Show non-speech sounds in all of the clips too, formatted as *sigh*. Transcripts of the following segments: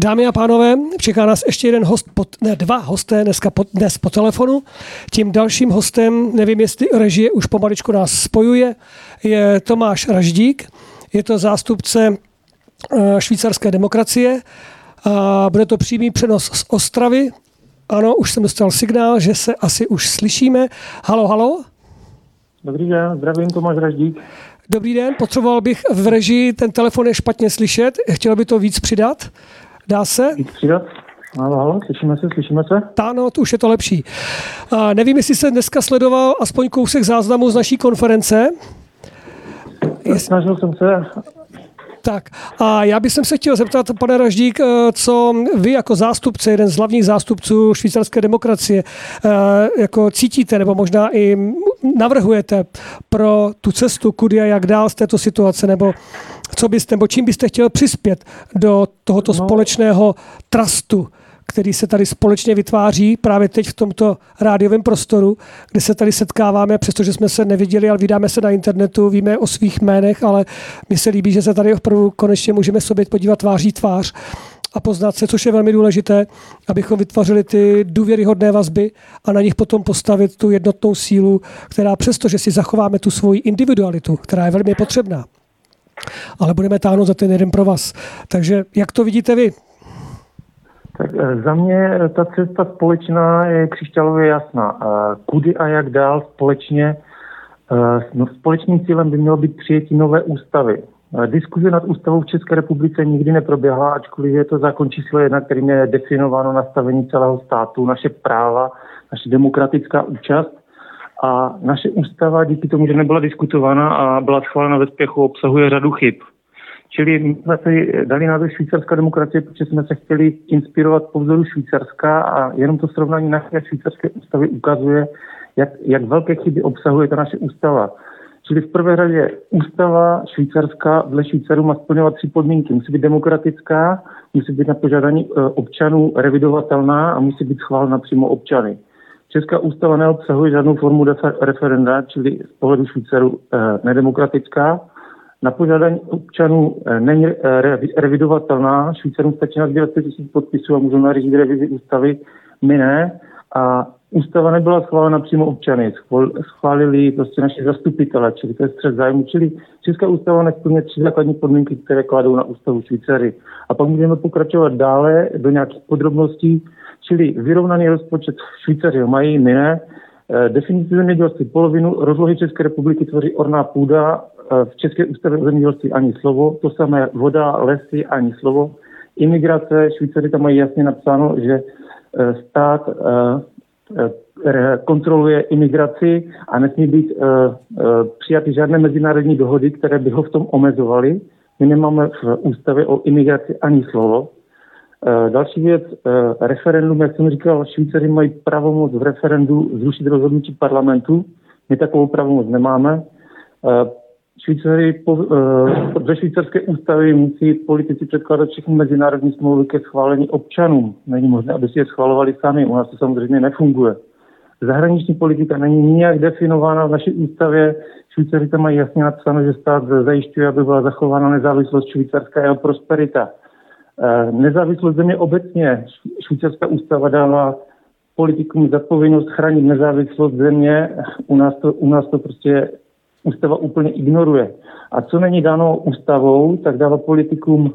Dámy a pánové, čeká nás ještě jeden host, pod, ne dva hosté dneska po, dnes po telefonu. Tím dalším hostem, nevím jestli režie už pomaličku nás spojuje, je Tomáš Raždík. Je to zástupce eh, švýcarské demokracie a bude to přímý přenos z Ostravy. Ano, už jsem dostal signál, že se asi už slyšíme. Halo, halo. Dobrý den, zdravím Tomáš Raždík. Dobrý den, potřeboval bych v režii, ten telefon je špatně slyšet, chtěl by to víc přidat? Dá se? Halo, halo, slyšíme se, slyšíme se? Ano, už je to lepší. A nevím, jestli se dneska sledoval aspoň kousek záznamu z naší konference. Snažil jsem se, tak a já bych se chtěl zeptat, pane Raždík, eh, co vy jako zástupce, jeden z hlavních zástupců švýcarské demokracie, eh, jako cítíte nebo možná i navrhujete pro tu cestu, kudy a jak dál z této situace, nebo co byste, nebo čím byste chtěl přispět do tohoto no. společného trustu, který se tady společně vytváří právě teď v tomto rádiovém prostoru, kde se tady setkáváme, přestože jsme se neviděli, ale vydáme se na internetu, víme o svých jménech, ale mi se líbí, že se tady opravdu konečně můžeme sobě podívat tváří tvář a poznat se, což je velmi důležité, abychom vytvořili ty důvěryhodné vazby a na nich potom postavit tu jednotnou sílu, která přesto, že si zachováme tu svoji individualitu, která je velmi potřebná, ale budeme táhnout za ten jeden pro vás. Takže jak to vidíte vy? Tak eh, za mě ta cesta společná je křišťálově jasná. Eh, kudy a jak dál společně? Eh, no, společným cílem by mělo být přijetí nové ústavy. Diskuze nad ústavou v České republice nikdy neproběhla, ačkoliv je to zákon číslo jedna, kterým je definováno nastavení celého státu, naše práva, naše demokratická účast. A naše ústava díky tomu, že nebyla diskutována a byla schválena ve spěchu, obsahuje řadu chyb. Čili my jsme si dali název švýcarská demokracie, protože jsme se chtěli inspirovat po vzoru Švýcarska a jenom to srovnání naší švýcarské ústavy ukazuje, jak, jak velké chyby obsahuje ta naše ústava. Čili v prvé řadě ústava švýcarská dle Švýcarů má splňovat tři podmínky. Musí být demokratická, musí být na požádání e, občanů revidovatelná a musí být schválena přímo občany. Česká ústava neobsahuje žádnou formu referenda, čili z pohledu Švýcarů e, nedemokratická na požádání občanů eh, není revidovatelná. Švýcarům stačí na 200 tisíc podpisů a můžou nařídit revizi ústavy, my ne. A ústava nebyla schválena přímo občany, schválili prostě naši zastupitele, čili to je střed zájmu. Čili Česká ústava nesplňuje tři základní podmínky, které kladou na ústavu Švýcary. A pak můžeme pokračovat dále do nějakých podrobností, čili vyrovnaný rozpočet Švýcaři mají, my ne. Eh, definici zemědělství polovinu rozlohy České republiky tvoří orná půda v České ústavě zemědělství ani slovo, to samé voda, lesy ani slovo. Imigrace, Švýcaři tam mají jasně napsáno, že e, stát e, e, kontroluje imigraci a nesmí být přijaty žádné mezinárodní dohody, které by ho v tom omezovaly. My nemáme v ústavě o imigraci ani slovo. Další věc, referendum, jak jsem říkal, Švýcaři mají pravomoc v referendu zrušit rozhodnutí parlamentu. My takovou pravomoc nemáme. Švýcary ze švýcarské ústavy musí politici předkládat všechny mezinárodní smlouvy ke schválení občanům. Není možné, aby si je schvalovali sami. U nás to samozřejmě nefunguje. Zahraniční politika není nijak definována v naší ústavě. Švýcaři tam mají jasně napsáno, že stát zajišťuje, aby byla zachována nezávislost Švýcarska a jeho prosperita. Uh, nezávislost země obecně. Švýcarská ústava dává politikům za povinnost chránit nezávislost země. U nás to, u nás to prostě ústava úplně ignoruje. A co není dáno ústavou, tak dává politikům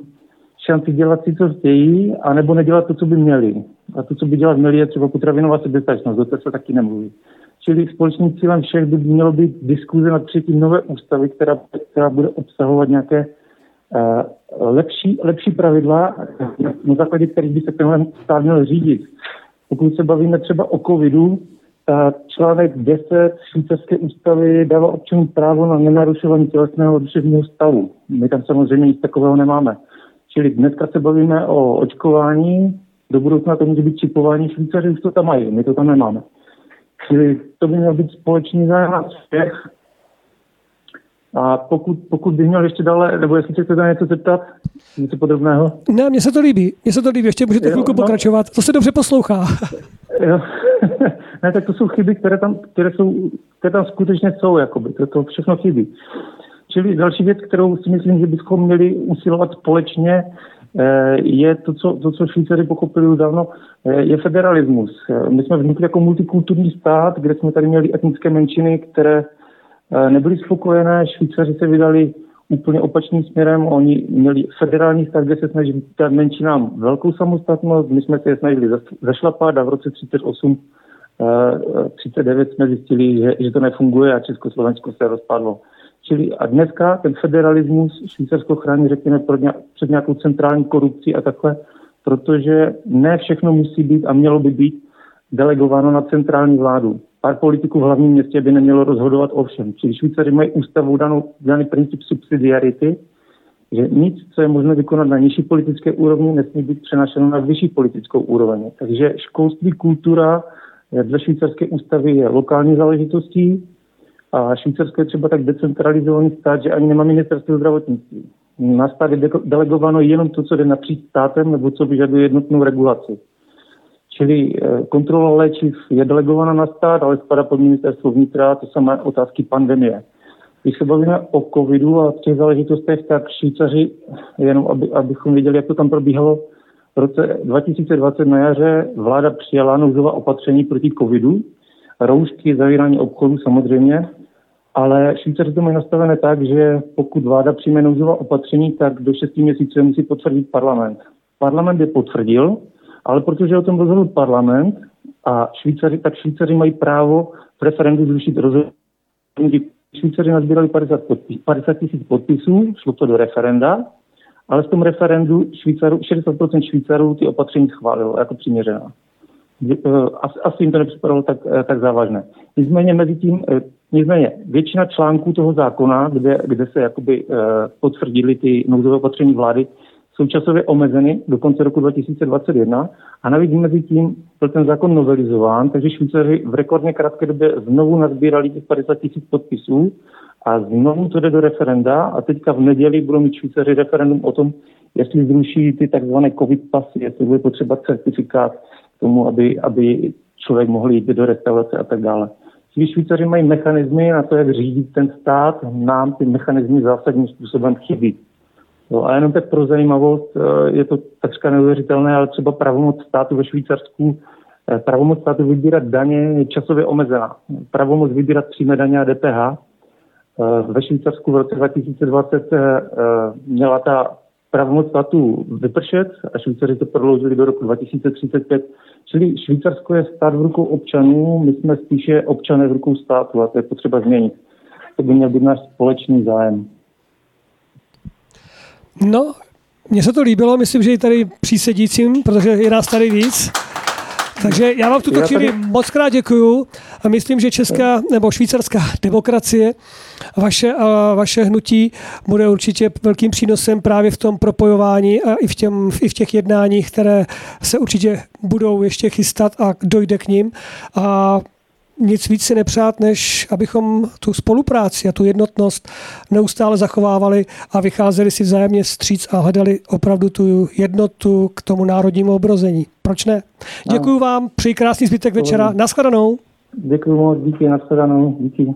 šanci dělat si, co chtějí, anebo nedělat to, co by měli. A to, co by dělat měli, je třeba potravinová sebestačnost, o to se taky nemluví. Čili společným cílem všech by mělo být diskuze nad přijetím nové ústavy, která, která bude obsahovat nějaké uh, lepší, lepší pravidla, na základě kterých by se tenhle stát měl řídit. Pokud se bavíme třeba o covidu, Článek 10 švýcarské ústavy dává občanům právo na nenarušování tělesného a duševního stavu. My tam samozřejmě nic takového nemáme. Čili dneska se bavíme o očkování, do budoucna to může být čipování, Švýcaři už to tam mají, my to tam nemáme. Čili to by měl být společný zájem všech a pokud, pokud bych měl ještě dále, nebo jestli chcete na něco zeptat, něco podrobného? Ne, mně se to líbí, mně se to líbí, ještě můžete chvilku no, pokračovat, to se dobře poslouchá. Jo. *laughs* *laughs* ne, tak to jsou chyby, které tam, které jsou, které tam skutečně jsou, jakoby, to, to všechno chybí. Čili další věc, kterou si myslím, že bychom měli usilovat společně, je to, co, to, co Švýceři pochopili už dávno, je federalismus. My jsme vznikli jako multikulturní stát, kde jsme tady měli etnické menšiny, které nebyly spokojené. Švýcaři se vydali úplně opačným směrem. Oni měli federální stát, kde se snažili dát menšinám velkou samostatnost. My jsme se je snažili zašlapat a v roce 38 39 jsme zjistili, že, že to nefunguje a Československo se rozpadlo. Čili a dneska ten federalismus Švýcarsko chrání, řekněme, před nějakou centrální korupcí a takhle, protože ne všechno musí být a mělo by být delegováno na centrální vládu. Pár politiků v hlavním městě by nemělo rozhodovat o všem. Čili Švýcaři mají ústavu danou, daný princip subsidiarity, že nic, co je možné vykonat na nižší politické úrovni, nesmí být přenašeno na vyšší politickou úroveň. Takže školství, kultura, dle švýcarské ústavy je lokální záležitostí a Švýcarsko je třeba tak decentralizovaný stát, že ani nemá ministerstvo zdravotnictví. Na stát je delegováno jenom to, co jde napříč státem nebo co vyžaduje jednotnou regulaci. Čili eh, kontrola léčiv je delegována na stát, ale spadá pod ministerstvo vnitra, to samé otázky pandemie. Když se bavíme o covidu a těch záležitostech, tak Švýcaři, jenom aby, abychom věděli, jak to tam probíhalo, v roce 2020 na jaře vláda přijala nouzová opatření proti covidu, roušky, zavírání obchodů samozřejmě, ale Švýcaři to mají nastavené tak, že pokud vláda přijme nouzová opatření, tak do 6 měsíců musí potvrdit parlament. Parlament je potvrdil, ale protože o tom rozhodl parlament a Švýcaři, tak Švýcaři mají právo v referendu zrušit rozhodnutí. Švýcaři nazbírali 50, podpis, 50 tisíc podpisů, šlo to do referenda ale v tom referendu Švýcaru, 60% Švýcarů ty opatření schválilo jako přiměřená. Eh, asi jim to nepřipadalo tak, eh, tak závažné. Nicméně mezi tím, eh, nicméně většina článků toho zákona, kde, kde se jakoby potvrdili ty nouzové opatření vlády, jsou časově omezeny do konce roku 2021 a navíc mezi tím byl ten zákon novelizován, takže Švýcaři v rekordně krátké době znovu nazbírali těch 50 tisíc podpisů a znovu to jde do referenda a teďka v neděli budou mít Švýcaři referendum o tom, jestli zruší ty takzvané covid pasy, jestli bude potřeba certifikát k tomu, aby, aby člověk mohl jít do restaurace a tak dále. Čili Švýcaři mají mechanismy na to, jak řídit ten stát, nám ty mechanismy zásadním způsobem chybí. No a jenom tak pro zajímavost, eh, je to takřka neuvěřitelné, ale třeba pravomoc státu ve Švýcarsku, eh, pravomoc státu vybírat daně je časově omezená. Pravomoc vybírat přímé daně a DPH Eh, ve Švýcarsku v roce 2020 eh, měla ta pravomoc státu vypršet a Švýcaři to prodloužili do roku 2035. Čili Švýcarsko je stát v rukou občanů, my jsme spíše občané v rukou státu a to je potřeba změnit. To by měl být náš společný zájem. No, mně se to líbilo, myslím, že i tady přísedícím, protože je nás tady víc. Takže já vám v tuto chvíli moc krát děkuju a myslím, že česká nebo švýcarská *laughs* demokracie, vaše, a vaše hnutí bude určitě velkým přínosem právě v tom propojování a i v, těm, i v těch jednáních, které se určitě budou ještě chystat a dojde k ním. A nic víc si nepřát, než abychom tu spolupráci a tu jednotnost neustále zachovávali a vycházeli si vzájemně stříc a hledali opravdu tu jednotu k tomu národnímu obrození. Proč ne? Děkuji vám, přeji krásný zbytek večera. Naschledanou. Děkuji moc, díky, naschledanou, díky.